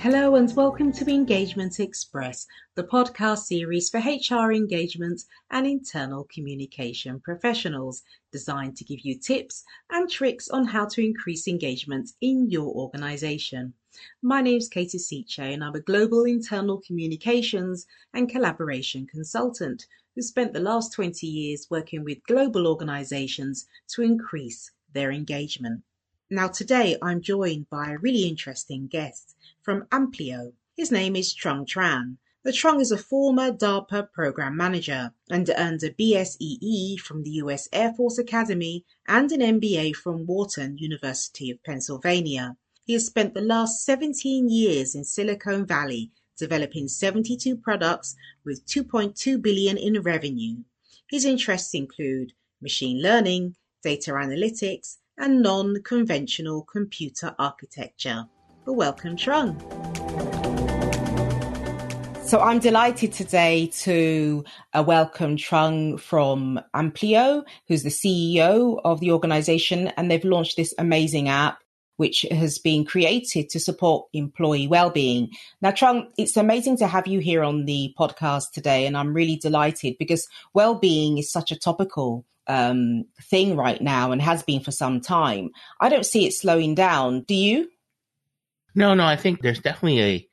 Hello and welcome to Engagement Express, the podcast series for HR engagement and internal communication professionals, designed to give you tips and tricks on how to increase engagement in your organization. My name is Katie Seiche and I'm a global internal communications and collaboration consultant who spent the last 20 years working with global organizations to increase their engagement. Now, today I'm joined by a really interesting guest from Amplio. His name is Trung Tran. The Trung is a former DARPA program manager and earned a BSEE from the US Air Force Academy and an MBA from Wharton University of Pennsylvania. He has spent the last 17 years in Silicon Valley developing 72 products with 2.2 billion in revenue. His interests include machine learning, data analytics, and non-conventional computer architecture But welcome, Trung. So I'm delighted today to uh, welcome Trung from Amplio, who's the CEO of the organization, and they've launched this amazing app which has been created to support employee well-being. Now, Trung, it's amazing to have you here on the podcast today, and I'm really delighted because well-being is such a topical um, thing right now and has been for some time. I don't see it slowing down. Do you? No, no, I think there's definitely a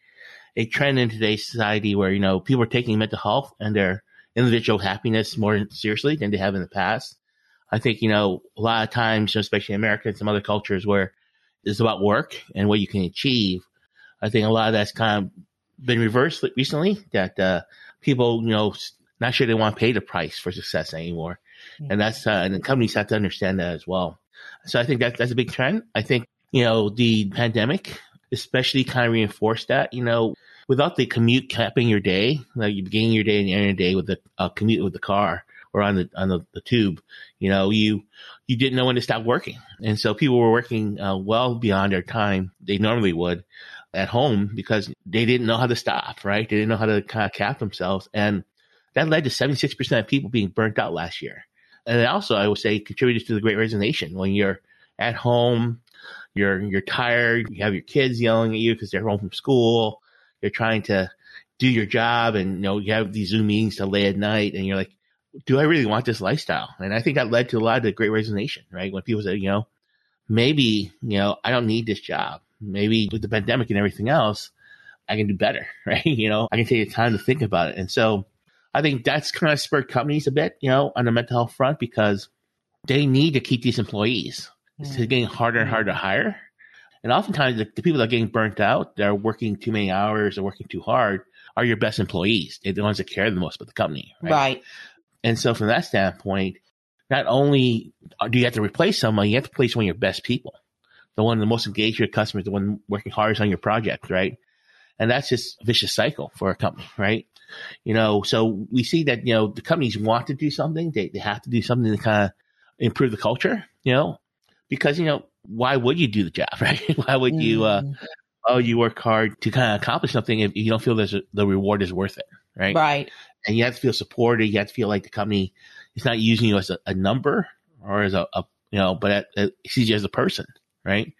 a trend in today's society where you know people are taking mental health and their individual happiness more seriously than they have in the past. I think you know a lot of times, especially in America and some other cultures, where it's about work and what you can achieve. I think a lot of that's kind of been reversed recently. That uh, people, you know, not sure they want to pay the price for success anymore, and that's uh, and the companies have to understand that as well. So I think that that's a big trend. I think you know the pandemic especially kind of reinforced that, you know, without the commute capping your day, like you beginning your day and ending your day with the uh, commute with the car or on the on the, the, tube, you know, you you didn't know when to stop working, and so people were working uh, well beyond their time they normally would at home because they didn't know how to stop, right? They didn't know how to kind of cap themselves, and that led to seventy six percent of people being burnt out last year. And also, I would say, contributed to the Great Resignation when you're at home you're you're tired. You have your kids yelling at you because they're home from school. You're trying to do your job, and you know you have these Zoom meetings till late at night, and you're like, "Do I really want this lifestyle?" And I think that led to a lot of the Great Resignation, right? When people said, you know, maybe you know I don't need this job. Maybe with the pandemic and everything else, I can do better, right? You know, I can take the time to think about it, and so I think that's kind of spurred companies a bit, you know, on the mental health front because they need to keep these employees it's mm. getting harder and harder to hire. And oftentimes, the, the, people that are getting burnt out, they're working too many hours or working too hard, are your best employees. They're the ones that care the most about the company. Right. right. And so, from that standpoint, not only do you have to replace someone, you have to replace one of your best people, the one the most engaged with your customers, the one working hardest on your project, right? And that's just a vicious cycle for a company, right? You know, so we see that, you know, the companies want to do something. They, they have to do something to kind of improve the culture, you know, because you know why would you do the job, right? why would you? Uh, mm. oh, you work hard to kind of accomplish something if you don't feel that the reward is worth it, right? Right. And you have to feel supported. You have to feel like the company is not using you as a, a number or as a, a you know, but it sees you as a person, right?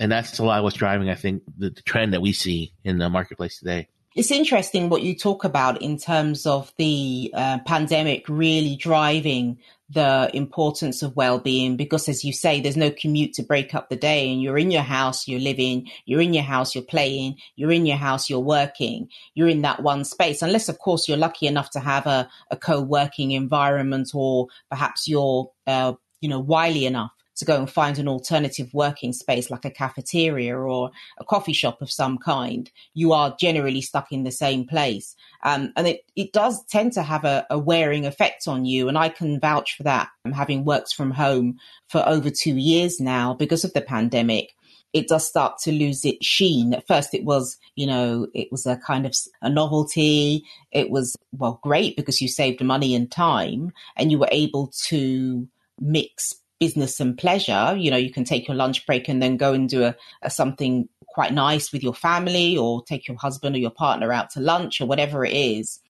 And that's a lot of what's driving, I think, the, the trend that we see in the marketplace today. It's interesting what you talk about in terms of the uh, pandemic really driving the importance of well-being because as you say there's no commute to break up the day and you're in your house you're living you're in your house you're playing you're in your house you're working you're in that one space. Unless of course you're lucky enough to have a, a co-working environment or perhaps you're uh, you know wily enough to go and find an alternative working space like a cafeteria or a coffee shop of some kind, you are generally stuck in the same place. Um, and it, it does tend to have a, a, wearing effect on you. And I can vouch for that. I'm having worked from home for over two years now because of the pandemic it does start to lose its sheen. At first, it was, you know, it was a kind of a novelty. It was, well, great because you saved money and time and you were able to mix business and pleasure. You know, you can take your lunch break and then go and do a, a something quite nice with your family or take your husband or your partner out to lunch or whatever it is.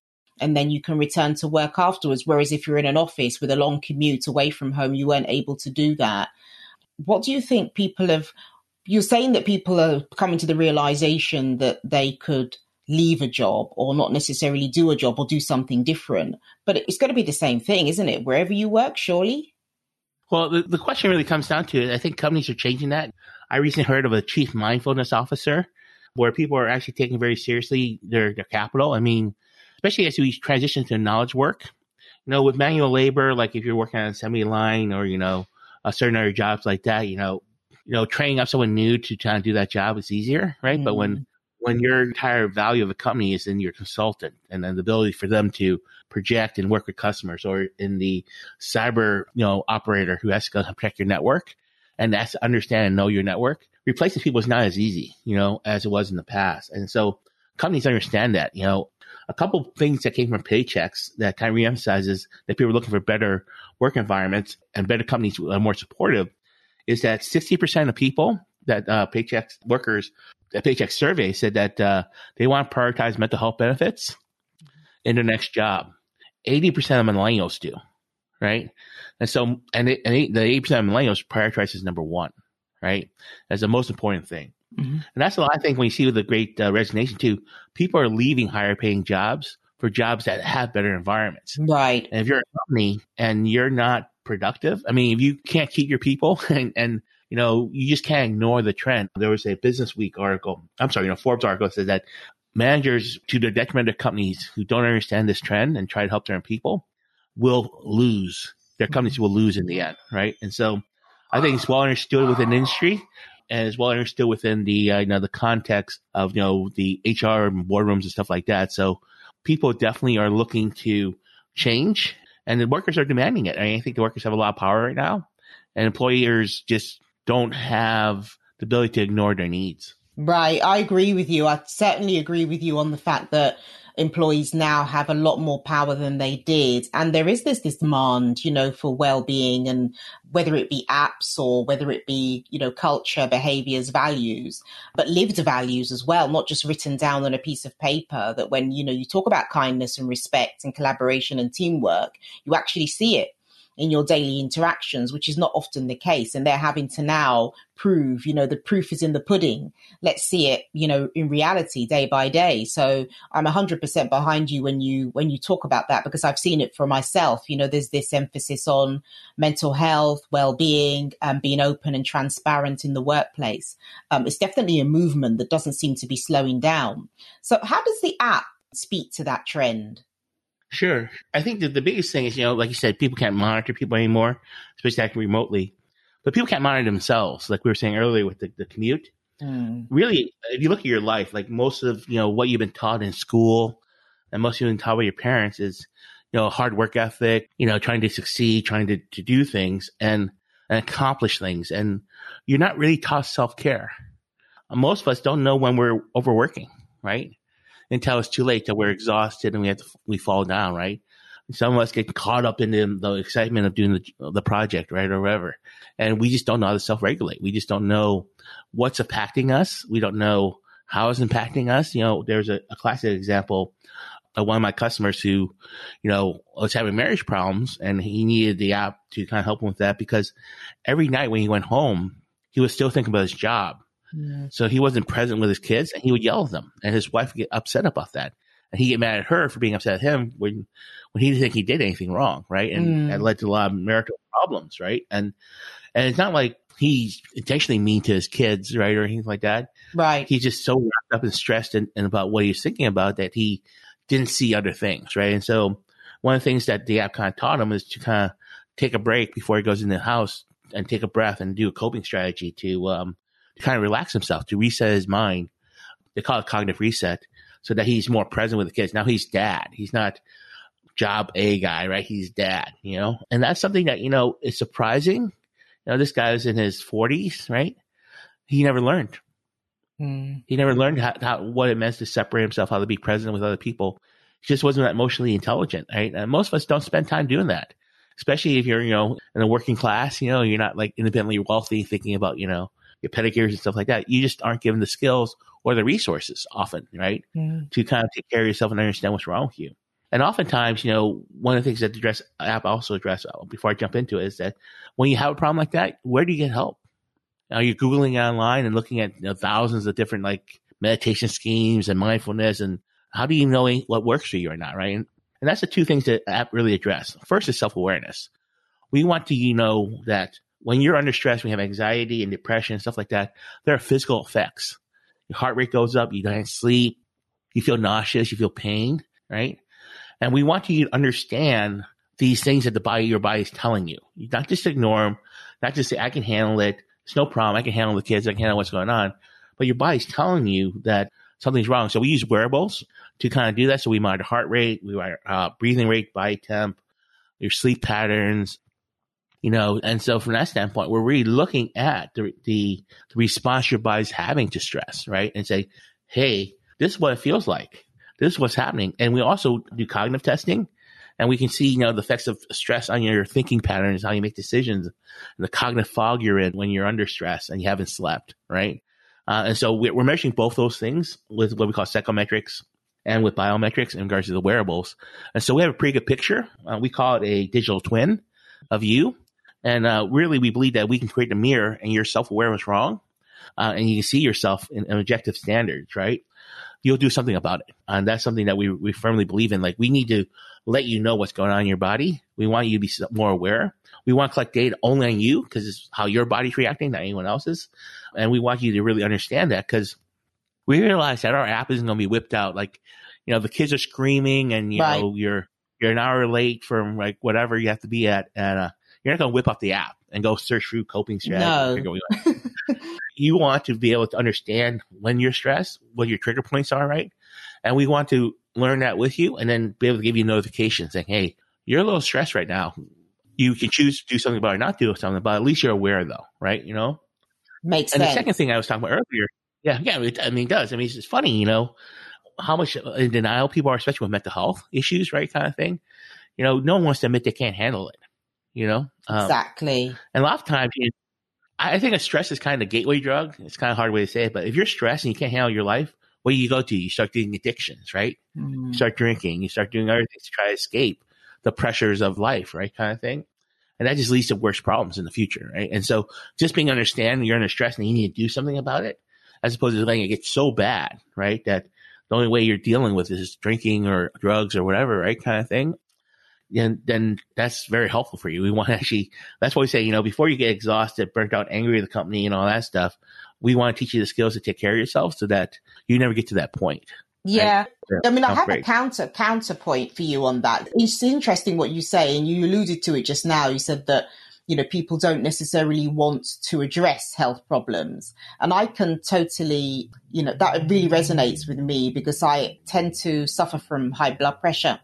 And then you can return to work afterwards. Whereas if you're in an office with a long commute away from home, you weren't able to do that. What do you think people have you're saying that people are coming to the realization that they could leave a job or not necessarily do a job or do something different. But it's going to be the same thing, isn't it? Wherever you work, surely. Well, the, the question really comes down to I think companies are changing that. I recently heard of a chief mindfulness officer where people are actually taking very seriously their, their capital. I mean, especially as we transition to knowledge work, you know, with manual labor, like if you're working on a assembly line or, you know, a certain other jobs like that, you know, you know, training up someone new to try and do that job is easier, right? Mm. But when mm. When your entire value of a company is in your consultant and then the ability for them to project and work with customers or in the cyber, you know, operator who has to protect your network and has to understand and know your network, replacing people is not as easy, you know, as it was in the past. And so companies understand that, you know, a couple things that came from Paychex that kind of reemphasizes that people are looking for better work environments and better companies are more supportive is that 60% of people that uh, Paychex workers, the paycheck survey said that uh, they want to prioritize mental health benefits in their next job. 80% of millennials do, right? And so, and, it, and the 80% of millennials prioritize as number one, right? As the most important thing. Mm-hmm. And that's a lot, I think, when you see with the great uh, resignation too, people are leaving higher paying jobs for jobs that have better environments. Right. And if you're a company and you're not productive, I mean, if you can't keep your people and, and you know, you just can't ignore the trend. There was a Business Week article, I'm sorry, you know, Forbes article says that managers, to the detriment of companies who don't understand this trend and try to help their own people, will lose. Their companies will lose in the end, right? And so I think it's well understood within industry and it's well understood within the uh, you know the context of you know the HR and boardrooms and stuff like that. So people definitely are looking to change, and the workers are demanding it. I, mean, I think the workers have a lot of power right now, and employers just don't have the ability to ignore their needs. Right, I agree with you. I certainly agree with you on the fact that employees now have a lot more power than they did. And there is this, this demand, you know, for well-being and whether it be apps or whether it be, you know, culture, behaviors, values, but lived values as well, not just written down on a piece of paper that when, you know, you talk about kindness and respect and collaboration and teamwork, you actually see it in your daily interactions, which is not often the case. And they're having to now prove, you know, the proof is in the pudding. Let's see it, you know, in reality day by day. So I'm hundred percent behind you when you, when you talk about that, because I've seen it for myself. You know, there's this emphasis on mental health, well-being, and being open and transparent in the workplace. Um, it's definitely a movement that doesn't seem to be slowing down. So how does the app speak to that trend? Sure. I think that the biggest thing is, you know, like you said, people can't monitor people anymore, especially acting remotely. But people can't monitor themselves, like we were saying earlier with the, the commute. Mm. Really, if you look at your life, like most of, you know, what you've been taught in school and most you've been taught by your parents is, you know, hard work ethic, you know, trying to succeed, trying to, to do things and, and accomplish things. And you're not really taught self care. Most of us don't know when we're overworking, right? Until it's too late, till we're exhausted and we have to, we fall down, right? Some of us get caught up in the, the excitement of doing the, the project, right, or whatever. And we just don't know how to self-regulate. We just don't know what's impacting us. We don't know how it's impacting us. You know, there's a, a classic example of one of my customers who, you know, was having marriage problems and he needed the app to kind of help him with that because every night when he went home, he was still thinking about his job. So he wasn't present with his kids and he would yell at them and his wife would get upset about that. And he get mad at her for being upset at him when, when he didn't think he did anything wrong. Right. And mm. it led to a lot of marital problems. Right. And, and it's not like he's intentionally mean to his kids, right, or anything like that. Right. He's just so wrapped up and stressed and, and about what he's thinking about that he didn't see other things, right? And so one of the things that the app kind of taught him is to kind of take a break before he goes in the house and take a breath and do a coping strategy to um, to kind of relax himself, to reset his mind. They call it cognitive reset so that he's more present with the kids. Now he's dad. He's not job A guy, right? He's dad, you know? And that's something that, you know, is surprising. You know, this guy was in his forties, right? He never learned. Mm. He never learned how, how, what it meant to separate himself, how to be present with other people. He just wasn't that emotionally intelligent, right? And most of us don't spend time doing that, especially if you're, you know, in a working class, you know, you're not like independently wealthy thinking about, you know, your pedicures and stuff like that. You just aren't given the skills or the resources often, right? Mm. To kind of take care of yourself and understand what's wrong with you. And oftentimes, you know, one of the things that the dress app also address uh, before I jump into it is that when you have a problem like that, where do you get help? Now you're Googling online and looking at you know, thousands of different like meditation schemes and mindfulness. And how do you know what works for you or not? Right. And, and that's the two things that app really address. First is self awareness. We want to, you know, that when you're under stress, you have anxiety and depression and stuff like that, there are physical effects. Your heart rate goes up, you don't sleep, you feel nauseous, you feel pain, right? And we want you to understand these things that the body, your body is telling you. You not just ignore them, not just say, I can handle it. It's no problem. I can handle the kids. I can handle what's going on. But your body's telling you that something's wrong. So we use wearables to kind of do that. So we monitor heart rate, we monitor uh, breathing rate, body temp, your sleep patterns, you know, and so from that standpoint, we're really looking at the, the, the response your body's having to stress, right? And say, hey, this is what it feels like. This is what's happening. And we also do cognitive testing and we can see, you know, the effects of stress on your thinking patterns, how you make decisions, the cognitive fog you're in when you're under stress and you haven't slept, right? Uh, and so we're measuring both those things with what we call psychometrics and with biometrics in regards to the wearables. And so we have a pretty good picture. Uh, we call it a digital twin of you. And uh, really, we believe that we can create a mirror and you're self aware what's wrong. Uh, and you can see yourself in, in, objective standards, right? You'll do something about it. And that's something that we, we firmly believe in. Like, we need to let you know what's going on in your body. We want you to be more aware. We want to collect data only on you because it's how your body's reacting, not anyone else's. And we want you to really understand that because we realize that our app isn't going to be whipped out. Like, you know, the kids are screaming and, you right. know, you're, you're an hour late from like whatever you have to be at. And, uh, you're not going to whip up the app and go search through coping strategies. No. you want to be able to understand when you're stressed, what your trigger points are, right? And we want to learn that with you and then be able to give you notifications saying, hey, you're a little stressed right now. You can choose to do something about it or not do something, but at least you're aware though, right? You know? Makes and sense. the second thing I was talking about earlier, yeah, yeah, it, I mean, it does. I mean, it's, it's funny, you know, how much in denial people are, especially with mental health issues, right? Kind of thing. You know, no one wants to admit they can't handle it you know? Um, exactly. And a lot of times, you I think a stress is kind of a gateway drug. It's kind of hard way to say it, but if you're stressed and you can't handle your life, what do you go to? You start doing addictions, right? Mm. You start drinking, you start doing other things to try to escape the pressures of life, right? Kind of thing. And that just leads to worse problems in the future, right? And so just being understand you're under stress and you need to do something about it, as opposed to letting it get so bad, right? That the only way you're dealing with is drinking or drugs or whatever, right? Kind of thing then then that's very helpful for you. We want to actually that's why we say, you know, before you get exhausted, burnt out, angry at the company and all that stuff, we want to teach you the skills to take care of yourself so that you never get to that point. Yeah. I mean, I have a counter counterpoint for you on that. It's interesting what you say, and you alluded to it just now. You said that you know people don't necessarily want to address health problems, and I can totally, you know, that really resonates with me because I tend to suffer from high blood pressure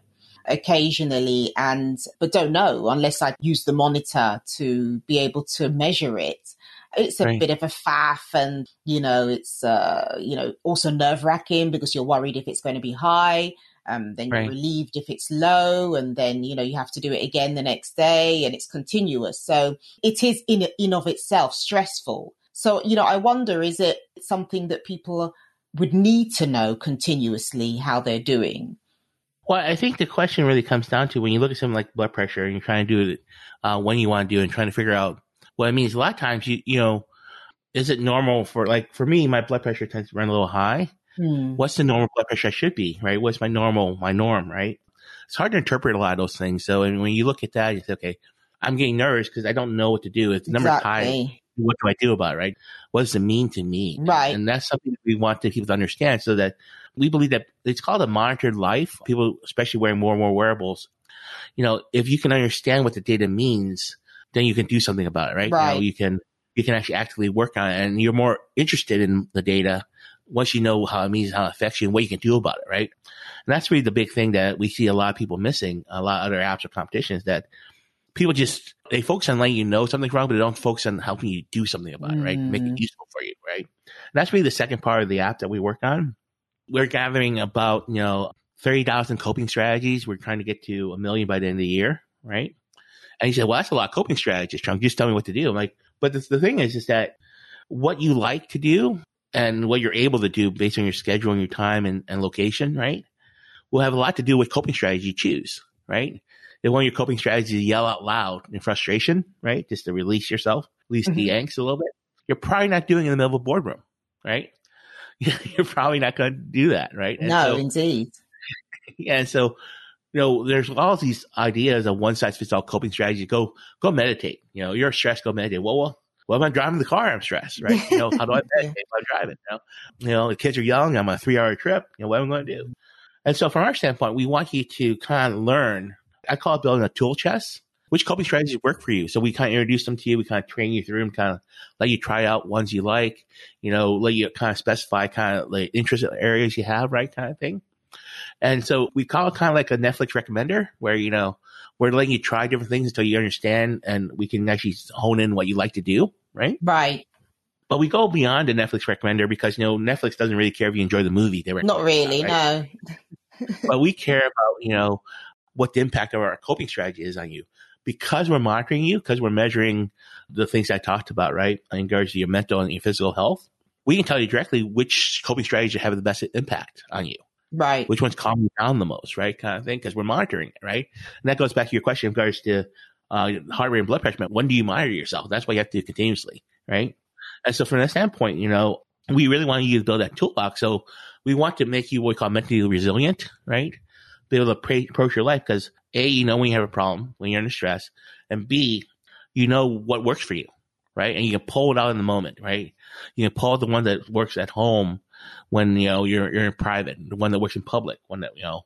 occasionally and but don't know unless I use the monitor to be able to measure it. It's a right. bit of a faff and you know it's uh you know also nerve wracking because you're worried if it's going to be high. Um, then you're right. relieved if it's low, and then you know you have to do it again the next day, and it's continuous. So it is in in of itself stressful. So you know, I wonder, is it something that people would need to know continuously how they're doing? Well, I think the question really comes down to when you look at something like blood pressure and you're trying to do it uh, when you want to do it and trying to figure out what it means. A lot of times, you you know, is it normal for like for me, my blood pressure tends to run a little high. Hmm. What's the normal blood pressure I should be? Right? What's my normal my norm? Right? It's hard to interpret a lot of those things. So, and when you look at that, you say, okay, I'm getting nervous because I don't know what to do. If the number's exactly. high, what do I do about it? Right? What does it mean to me? Right. And that's something that we want people to understand so that we believe that it's called a monitored life. People, especially wearing more and more wearables, you know, if you can understand what the data means, then you can do something about it, right? Right. You, know, you can, you can actually actively work on it and you're more interested in the data once you know how it means, how it affects you and what you can do about it, right? And that's really the big thing that we see a lot of people missing, a lot of other apps or competitions that people just, they focus on letting you know something's wrong, but they don't focus on helping you do something about it, right? Mm. Make it useful for you, right? And that's really the second part of the app that we work on we're gathering about, you know, 30,000 coping strategies. We're trying to get to a million by the end of the year, right? And he said, well, that's a lot of coping strategies, Trung. Just tell me what to do. I'm like, but the, the thing is, is that what you like to do and what you're able to do based on your schedule and your time and, and location, right? Will have a lot to do with coping strategy you choose, right? One of your coping strategies is yell out loud in frustration, right? Just to release yourself, release mm-hmm. the angst a little bit. you're probably not doing it in the middle of a boardroom, right? You're probably not going to do that, right? And no, so, indeed. Yeah, and so you know, there's all these ideas of one size fits all coping strategy. Go, go meditate. You know, you're stressed, go meditate. Well, well, well, if I'm driving the car, I'm stressed, right? You know, how do I meditate if I'm driving? You know, you know, the kids are young. I'm on a three hour trip. You know, what am I going to do? And so from our standpoint, we want you to kind of learn. I call it building a tool chest. Which coping strategies work for you? So we kind of introduce them to you. We kind of train you through them, kind of let you try out ones you like, you know, let you kind of specify kind of like interest areas you have, right? Kind of thing. And so we call it kind of like a Netflix recommender where, you know, we're letting you try different things until you understand and we can actually hone in what you like to do. Right. Right. But we go beyond a Netflix recommender because, you know, Netflix doesn't really care if you enjoy the movie. They Not really. Right? No. but we care about, you know, what the impact of our coping strategy is on you because we're monitoring you, because we're measuring the things I talked about, right? In regards to your mental and your physical health, we can tell you directly which coping strategies have the best impact on you. Right. Which one's calming down the most, right? Kind of thing, because we're monitoring it, right? And that goes back to your question in regards to uh, heart rate and blood pressure. When do you monitor yourself? That's why you have to do continuously, right? And so from that standpoint, you know, we really want you to build that toolbox. So we want to make you what we call mentally resilient, right? Be able to approach your life because A, you know when you have a problem, when you're under stress, and B, you know what works for you, right? And you can pull it out in the moment, right? You can pull the one that works at home when you know you're you're in private, the one that works in public, one that you know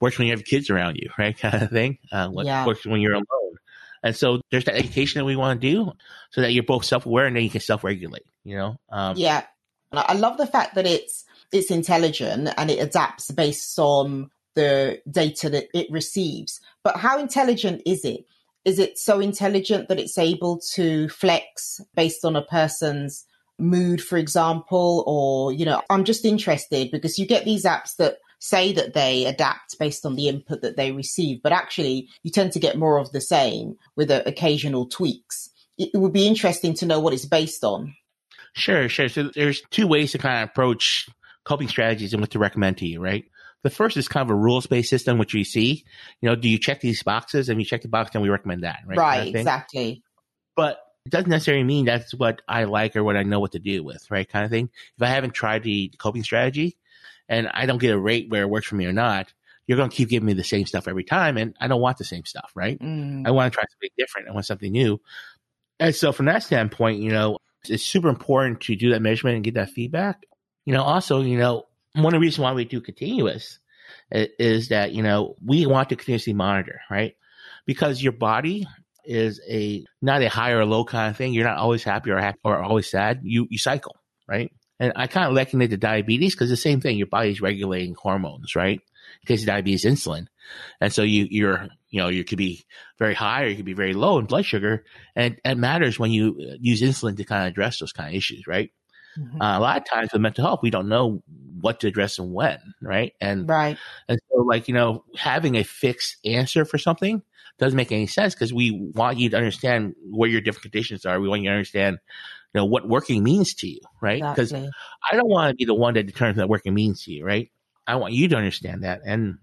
works when you have kids around you, right? Kind of thing. Uh, what yeah. works when you're alone. And so there's that education that we want to do so that you're both self aware and then you can self regulate, you know? Um, yeah. I love the fact that it's it's intelligent and it adapts based on the data that it receives. But how intelligent is it? Is it so intelligent that it's able to flex based on a person's mood, for example, or, you know, I'm just interested because you get these apps that say that they adapt based on the input that they receive, but actually you tend to get more of the same with uh, occasional tweaks. It, it would be interesting to know what it's based on. Sure, sure. So there's two ways to kind of approach coping strategies and what to recommend to you, right? The first is kind of a rules based system, which you see. You know, do you check these boxes? And you check the box, then we recommend that, right? Right, kind of exactly. But it doesn't necessarily mean that's what I like or what I know what to do with, right? Kind of thing. If I haven't tried the coping strategy and I don't get a rate where it works for me or not, you're going to keep giving me the same stuff every time. And I don't want the same stuff, right? Mm. I want to try something different. I want something new. And so from that standpoint, you know, it's super important to do that measurement and get that feedback. You know, also, you know, one of the reasons why we do continuous is that, you know, we want to continuously monitor, right? Because your body is a not a high or low kind of thing. You're not always happy or happy or always sad. You you cycle, right? And I kind of liken it to diabetes because the same thing. Your body's regulating hormones, right? Case of diabetes, insulin, and so you you're you know you could be very high or you could be very low in blood sugar, and it matters when you uh, use insulin to kind of address those kind of issues, right? Mm-hmm. Uh, a lot of times with mental health, we don't know what to address and when, right? And right, and so like you know having a fixed answer for something doesn't make any sense because we want you to understand where your different conditions are. We want you to understand, you know, what working means to you, right? Because exactly. I don't want to be the one that determines what working means to you, right? I want you to understand that. And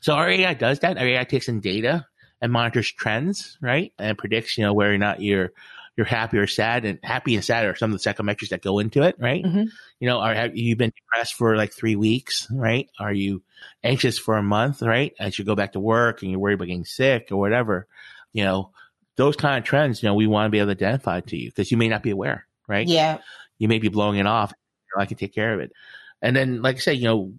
so our AI does that. Our AI takes in data and monitors trends, right? And predicts, you know, whether or not you're you're happy or sad, and happy and sad are some of the psychometrics that go into it, right? Mm-hmm. You know, are have you been depressed for like three weeks, right? Are you anxious for a month, right? As you go back to work and you're worried about getting sick or whatever, you know, those kind of trends, you know, we want to be able to identify to you because you may not be aware, right? Yeah. You may be blowing it off. I can take care of it. And then, like I said, you know,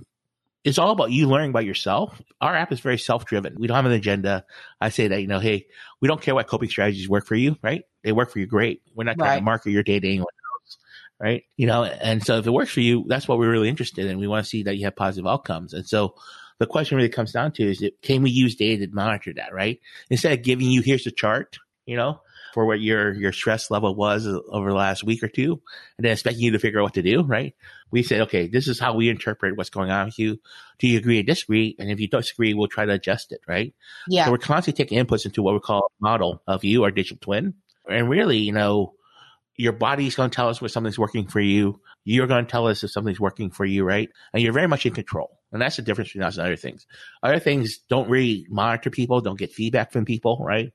it's all about you learning about yourself. Our app is very self driven. We don't have an agenda. I say that, you know, hey, we don't care what coping strategies work for you, right? They work for you great. We're not trying right. to market your data to anyone else, right? You know, and so if it works for you, that's what we're really interested in. We want to see that you have positive outcomes. And so the question really comes down to is it, can we use data to monitor that, right? Instead of giving you, here's the chart, you know, for what your your stress level was over the last week or two, and then expecting you to figure out what to do. Right? We said, okay, this is how we interpret what's going on with you. Do you agree or disagree? And if you disagree, we'll try to adjust it. Right? Yeah. So we're constantly taking inputs into what we call a model of you, our digital twin, and really, you know, your body's going to tell us what something's working for you. You're going to tell us if something's working for you, right? And you're very much in control. And that's the difference between us and other things. Other things don't really monitor people, don't get feedback from people, right?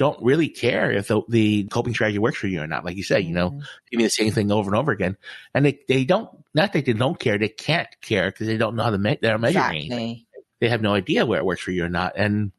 Don't really care if the, the, coping strategy works for you or not. Like you said, you know, mm-hmm. give me the same thing over and over again. And they, they don't, not that they don't care, they can't care because they don't know how to make, they're measuring exactly. They have no idea where it works for you or not. And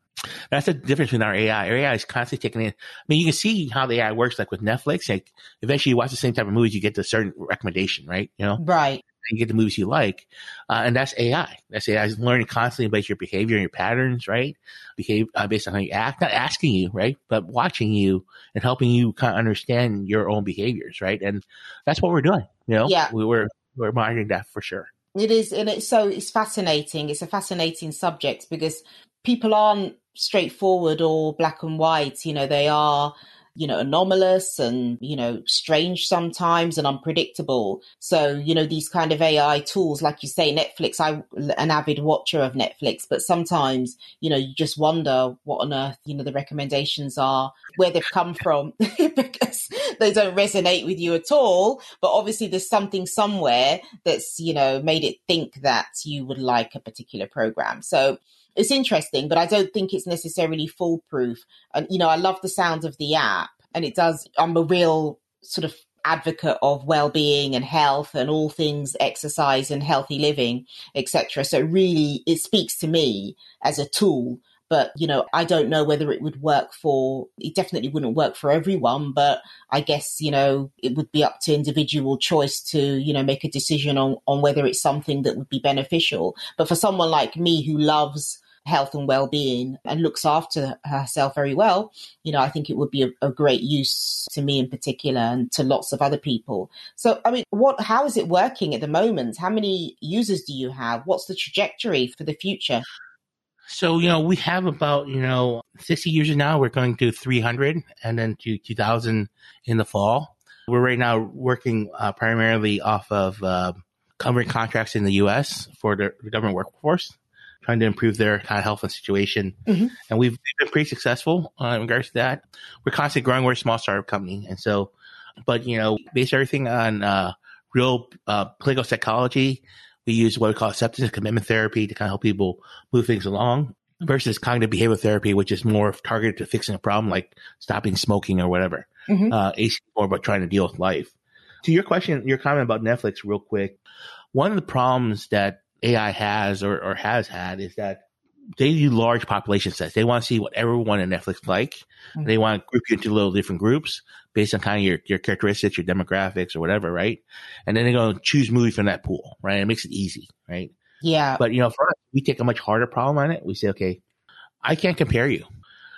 that's the difference between our AI. Our AI is constantly taking in. I mean, you can see how the AI works, like with Netflix. Like, eventually, you watch the same type of movies, you get the certain recommendation, right? You know, right? You get the movies you like, uh, and that's AI. That's AI is learning constantly based your behavior and your patterns, right? Behave uh, based on how you act, not asking you, right, but watching you and helping you kind of understand your own behaviors, right? And that's what we're doing. You know, yeah, we, we're we're monitoring that for sure. It is, and it's so it's fascinating. It's a fascinating subject because people aren't straightforward or black and white. You know, they are, you know, anomalous and, you know, strange sometimes and unpredictable. So, you know, these kind of AI tools, like you say, Netflix, I'm an avid watcher of Netflix, but sometimes, you know, you just wonder what on earth, you know, the recommendations are, where they've come from because they don't resonate with you at all. But obviously there's something somewhere that's, you know, made it think that you would like a particular program. So, it's interesting, but I don't think it's necessarily foolproof. And, you know, I love the sound of the app and it does, I'm a real sort of advocate of well-being and health and all things exercise and healthy living etc so really it speaks to me as a tool but you know i don't know whether it would work for it definitely wouldn't work for everyone but i guess you know it would be up to individual choice to you know make a decision on on whether it's something that would be beneficial but for someone like me who loves health and well-being and looks after herself very well you know i think it would be a, a, great use to me in particular and to lots of other people. So i mean what how is it working at the moment? How many users do you have? What's the trajectory for the future? So you know we have about you know 60 users now. We're going to 300 and then to 2000 in the fall. We're right now working uh, primarily off of uh, covering contracts in the us for the government workforce trying to improve their kind of health and situation. Mm-hmm. And we've been pretty successful uh, in regards to that. We're constantly growing. We're a small startup company. And so, but, you know, based everything on uh, real uh, clinical psychology. We use what we call acceptance and commitment therapy to kind of help people move things along versus cognitive behavioral therapy, which is more targeted to fixing a problem like stopping smoking or whatever. Mm-hmm. Uh, more about trying to deal with life. To your question, your comment about Netflix, real quick. One of the problems that AI has or, or has had is that they do large population sets. They want to see what everyone in Netflix like. Mm-hmm. They want to group you into little different groups based on kind of your, your characteristics, your demographics or whatever, right? And then they're going to choose movies from that pool, right? It makes it easy, right? Yeah. But, you know, for us, we take a much harder problem on it. We say, okay, I can't compare you.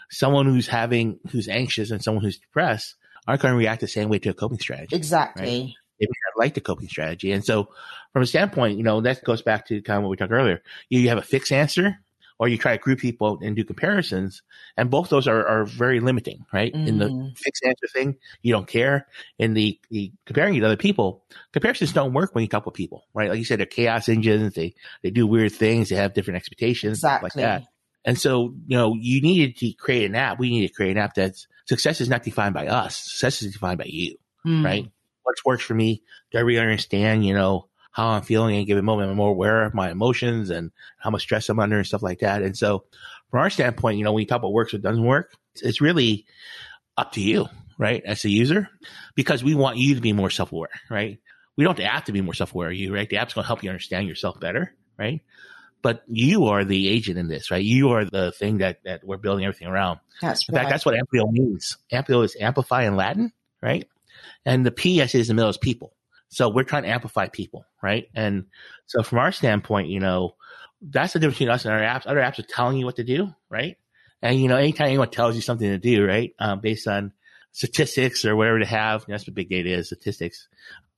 Someone who's having, who's anxious and someone who's depressed aren't going to react the same way to a coping strategy. Exactly. Right? They may like the coping strategy. And so from a standpoint, you know, that goes back to kind of what we talked earlier. You you have a fixed answer or you try to group people and do comparisons. And both those are, are very limiting, right? Mm-hmm. In the mm-hmm. fixed answer thing, you don't care. In the, the comparing you to other people, comparisons don't work when you talk with people, right? Like you said, they're chaos engines. They, they do weird things. They have different expectations, exactly. like that. And so, you know, you needed to create an app. We need to create an app that's success is not defined by us. Success is defined by you, mm. right? What works for me? Do I really understand, you know, how I'm feeling in a given moment. I'm more aware of my emotions and how much stress I'm under and stuff like that. And so from our standpoint, you know, when you talk about works or doesn't work, it's really up to you, right? As a user, because we want you to be more self-aware, right? We don't have to be more self-aware of you, right? The app's going to help you understand yourself better, right? But you are the agent in this, right? You are the thing that, that we're building everything around. That's in right. fact, that's what Amplio means. Amplio is amplify in Latin, right? And the P as is in the middle is people. So we're trying to amplify people, right? And so from our standpoint, you know, that's the difference between us and our apps. Other apps are telling you what to do, right? And you know, anytime anyone tells you something to do, right, um, based on statistics or whatever they have, that's what big data is, statistics.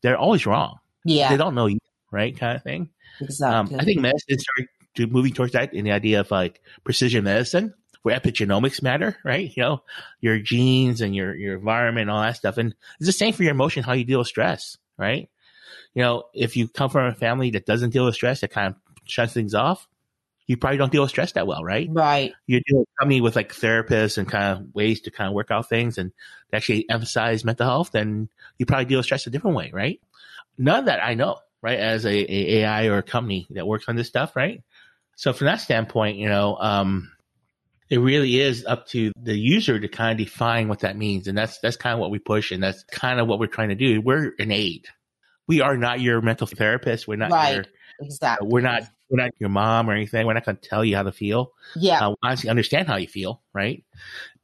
They're always wrong. Yeah, they don't know you, right, kind of thing. Exactly. Um, I think medicine started to moving towards that in the idea of like precision medicine, where epigenomics matter, right? You know, your genes and your your environment, and all that stuff, and it's the same for your emotion, how you deal with stress right? You know, if you come from a family that doesn't deal with stress, that kind of shuts things off, you probably don't deal with stress that well, right? Right. You're dealing coming with like therapists and kind of ways to kind of work out things and actually emphasize mental health, then you probably deal with stress a different way, right? None of that I know, right? As a, a AI or a company that works on this stuff, right? So from that standpoint, you know, um, it really is up to the user to kind of define what that means. And that's, that's kind of what we push. And that's kind of what we're trying to do. We're an aid. We are not your mental therapist. We're not right. your, exactly. we're not, we're not your mom or anything. We're not going to tell you how to feel. Yeah. Uh, honestly, understand how you feel, right?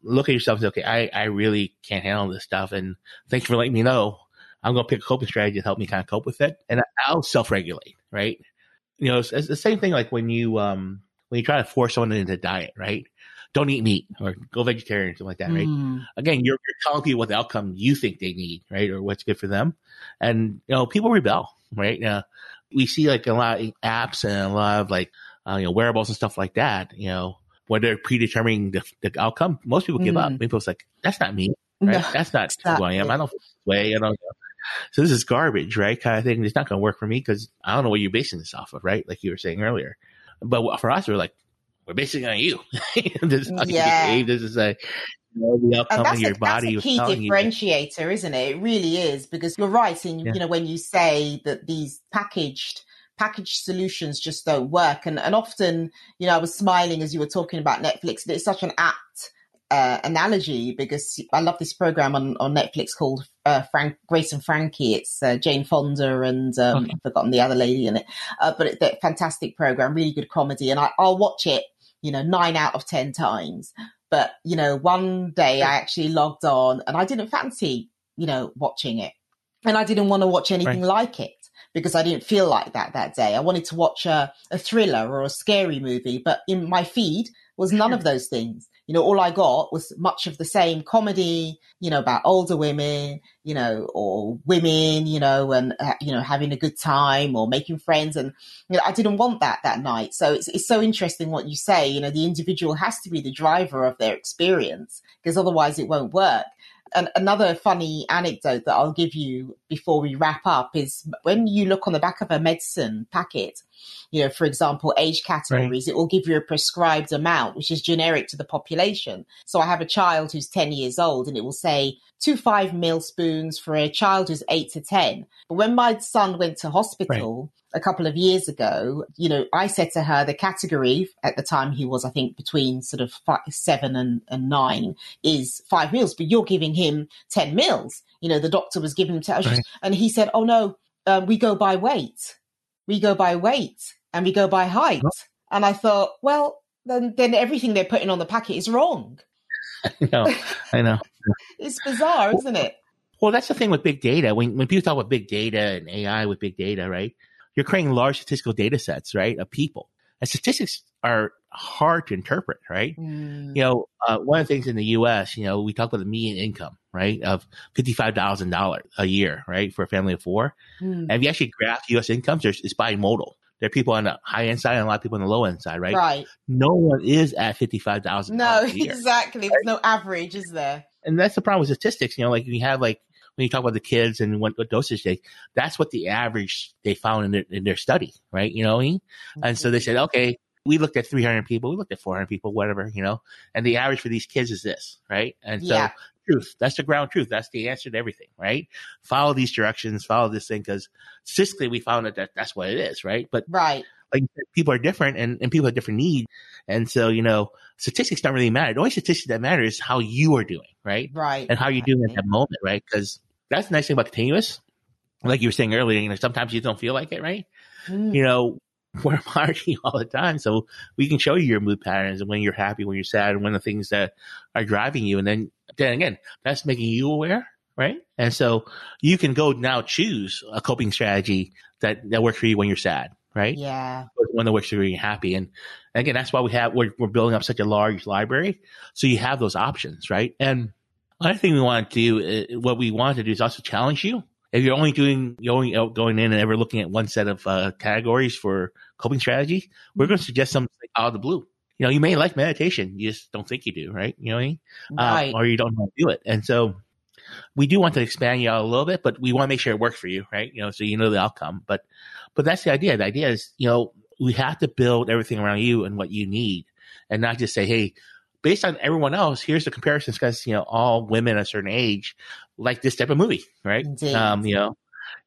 Look at yourself and say, okay, I, I really can't handle this stuff. And thanks for letting me know. I'm going to pick a coping strategy to help me kind of cope with it. And I'll self regulate, right? You know, it's, it's, the same thing like when you, um, when you try to force someone into diet, right? Don't eat meat or go vegetarian or something like that, right? Mm. Again, you're, you're telling people what the outcome you think they need, right? Or what's good for them. And, you know, people rebel, right? Uh, we see like a lot of apps and a lot of like, uh, you know, wearables and stuff like that, you know, when they're predetermining the, the outcome, most people give up. Mm. People's like, that's not me, right? No, that's not who I am. I don't way. I don't know. So this is garbage, right? Kind of thing. It's not going to work for me because I don't know what you're basing this off of, right? Like you were saying earlier. But for us, we're like, we're basing it on you. this is how you behave. This is a, you know, the outcome of your a, body. that's a key telling you. differentiator, isn't it? It really is because you're right. In Yeah. you know when you say that these packaged packaged solutions just don't work, and and often you know I was smiling as you were talking about Netflix. It's such an apt uh, analogy because I love this program on on Netflix called uh, Frank Grace and Frankie. It's uh, Jane Fonda and um, Okay. I've forgotten the other lady in it, uh, but it's a fantastic program, really good comedy, and I, I'll watch it. You know, nine out of ten times. But, you know, one day I actually logged on and I didn't fancy, you know, watching it. And I didn't want to watch anything like it because I didn't feel like that that day. I wanted to watch a, a thriller or a scary movie, but in my feed was none of those things. You know, all I got was much of the same comedy, you know, about older women, you know, or women, you know, and, uh, you know, having a good time or making friends. And, you know, I didn't want that that night. So it's, it's so interesting what you say. You know, the individual has to be the driver of their experience because otherwise it won't work. And another funny anecdote that I'll give you before we wrap up is when you look on the back of a medicine packet, you know, for example, age categories, it will give you a prescribed amount, which is generic to the population. So I have a child who's 10 years old and it will say two five mil spoons for a child who's eight to 10. But when my son went to hospital a couple of years ago, you know, I said to her, the category at the time he was, I think, between sort of five, seven and, and nine is five meals, but you're giving him 10 meals. You know, the doctor was giving him, t- Right. and he said, oh no, uh, we go by weight. We go by weight and we go by height. And I thought, well, then, then everything they're putting on the packet is wrong. I know. I know. It's bizarre, isn't it? Well, that's the thing with big data. When when people talk about big data and AI with big data, right? You're creating large statistical data sets, right, of people. And statistics are hard to interpret, right? Mm. You know, uh, one of the things in the U.S., you know, we talk about the median income, right, of fifty-five thousand dollars a year, right, for a family of four. Mm. And if you actually graph U.S. incomes, it's bimodal. There are people on the high end side and a lot of people on the low end side, right? Right. No one is at fifty-five thousand No, dollars a year. exactly. There's no average, is there? and that's the problem with statistics. You know, like you have like when you talk about the kids and what, what dosage they, that's what the average they found in their, in their study, right? You know what I mean? And so they said, okay, we looked at 300 people, we looked at 400 people, whatever, you know, and the average for these kids is this, right? And so Yeah. Truth, that's the ground truth. That's the answer to everything, right? Follow these directions, follow this thing, because statistically we found that, that that's what it is, right? But Right. like people are different and, and people have different needs. And so, you know, statistics don't really matter. The only statistic that matters is how you are doing, right? Right. and how you're doing at that moment, right? Because that's the nice thing about continuous. Like you were saying earlier, you know, sometimes you don't feel like it, right? Mm. You know, we're monitoring all the time, so we can show you your mood patterns and when you're happy, when you're sad, and when the things that are driving you. And then, then again, that's making you aware, right? And so you can go now choose a coping strategy that that works for you when you're sad, right? Yeah. when the works for being happy. And again, that's why we have we're, we're building up such a large library, so you have those options, right? And another thing we want to do, uh, what we want to do, is also challenge you. If you're only doing, you're only out going in and ever looking at one set of uh, categories for coping strategy, we're going to suggest something out of the blue. You know, you may like meditation, you just don't think you do, right? You know what I mean? Right. Uh, or you don't know how to do it. And so we do want to expand you out a little bit, but we want to make sure it works for you, right? You know, so you know the outcome. But but that's the idea. The idea is, you know, we have to build everything around you and what you need, and not just say, hey, based on everyone else, here's the comparisons because you know all women a certain age like this type of movie, right? Indeed. Um, you know,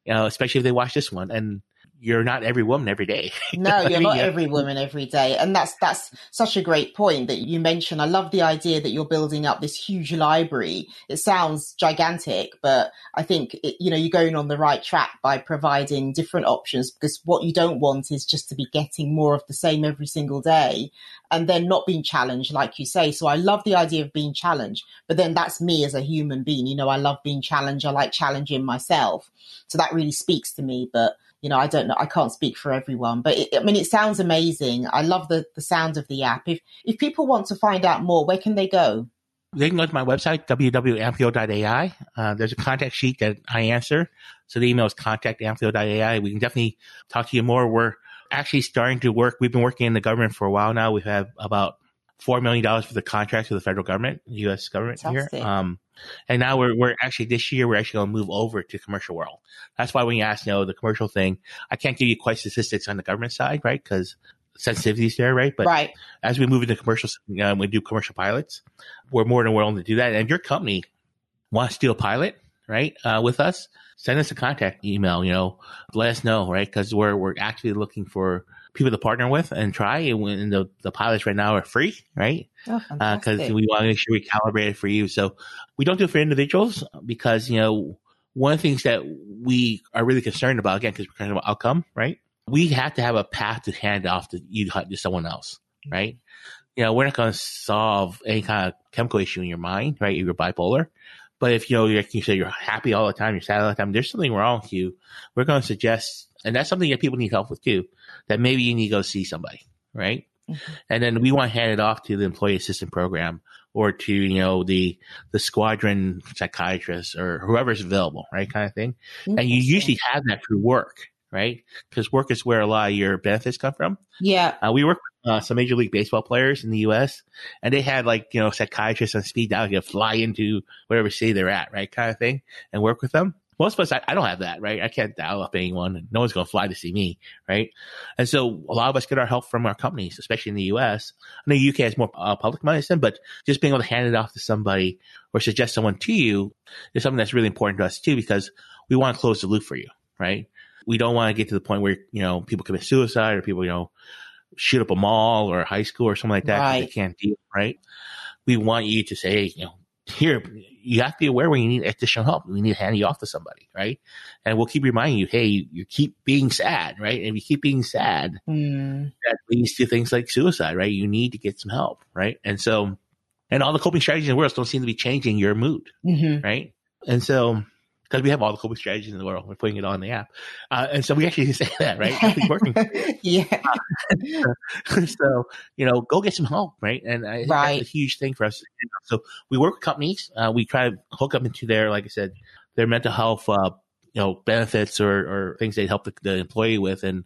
you know, especially if they watch this one and. You're not every woman every day. no, you're not every woman every day. And that's that's such a great point that you mentioned. I love the idea that you're building up this huge library. It sounds gigantic, but I think it, you know you're going on the right track by providing different options because what you don't want is just to be getting more of the same every single day and then not being challenged like you say. So I love the idea of being challenged, but then that's me as a human being. You know, I love being challenged. I like challenging myself. So that really speaks to me, but you know, I don't know, I can't speak for everyone, but it, I mean, it sounds amazing. I love the, the sound of the app. If, if people want to find out more, where can they go? They can go to my website, www.amphio.ai. Uh, there's a contact sheet that I answer. So the email is contact.amphio.ai. We can definitely talk to you more. We're actually starting to work. We've been working in the government for a while now. We've about $4 million for the contracts with the federal government, U.S. government Fantastic. here. Um, and now we're, we're actually this year, we're actually going to move over to commercial world. That's why when you ask, you know, the commercial thing, I can't give you quite statistics on the government side, right? Cause sensitivities there, right? But right. as we move into commercial, um, we do commercial pilots. We're more than willing to do that. And your company wants to do a pilot, right? Uh, with us, send us a contact email, you know, let us know, right? Cause we're, we're actually looking for people to partner with and try. And the, the pilots right now are free, right? Because oh, uh, we want to make sure we calibrate it for you. So we don't do it for individuals because, you know, one of the things that we are really concerned about, again, because we're concerned about outcome, right? We have to have a path to hand off to you to someone else, right? You know, we're not going to solve any kind of chemical issue in your mind, right? If you're bipolar. But if you know, like you say, you're happy all the time, you're sad all the time, there's something wrong with you. We're going to suggest, and that's something that people need help with too, that maybe you need to go see somebody, right? Mm-hmm. And then we want to hand it off to the employee assistant program or to, you know, the, the squadron psychiatrist or whoever's available, right? Kind of thing. And you usually have that through work, right? Because work is where a lot of your benefits come from. Yeah. Uh, we work with uh, some major league baseball players in the U.S. and they had like, you know, psychiatrists on speed dial, to fly into whatever city they're at, right? Kind of thing and work with them most of us, I, I, don't have that, right? I can't dial up anyone. No one's going to fly to see me, right? And so a lot of us get our help from our companies, especially in the US. I know UK has more uh, public medicine, but just being able to hand it off to somebody or suggest someone to you is something that's really important to us too, because we want to close the loop for you, right? We don't want to get to the point where, you know, people commit suicide or people, you know, shoot up a mall or a high school or something like that right. they can't deal, right? We want you to say, hey, you know, here, you have to be aware when you need additional help. We need to hand you off to somebody, right? And we'll keep reminding you, hey, you, you keep being sad, right? And if you keep being sad, mm. that leads to things like suicide, right? You need to get some help, right? And so, and all the coping strategies in the world don't seem to be changing your mood, mm-hmm. right? And so, because we have all the coping strategies in the world. We're putting it on the app. Uh, and so we actually say that, right? It's working. yeah. so, you know, go get some help, right? And I, right. that's a huge thing for us. So we work with companies. Uh, we try to hook up into their, like I said, their mental health, uh, you know, benefits or, or things they help the, the employee with. And,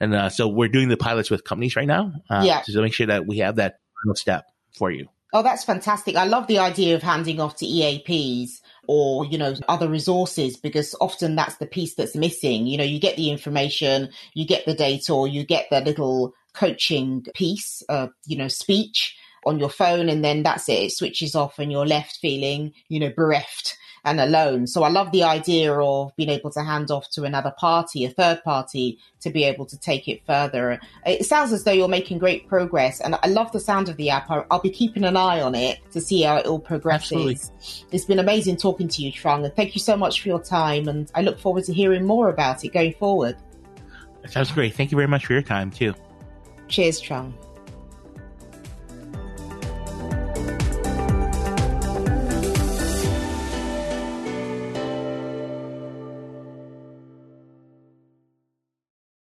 and, uh, so we're doing the pilots with companies right now. Uh, yeah. To make sure that we have that final step for you. Oh, that's fantastic. I love the idea of handing off to EAPs or, you know, other resources because often that's the piece that's missing. You know, you get the information, you get the data, or you get the little coaching piece, uh, you know, speech on your phone, and then that's it. It switches off and you're left feeling, you know, bereft and alone. So I love the idea of being able to hand off to another party, a third party, to be able to take it further. It sounds as though you're making great progress, and I love the sound of the app. I'll be keeping an eye on it to see how it all progresses. Absolutely. It's been amazing talking to you, Trung, and thank you so much for your time. And I look forward to hearing more about it going forward. That sounds great. Thank you very much for your time, too. Cheers, Trung.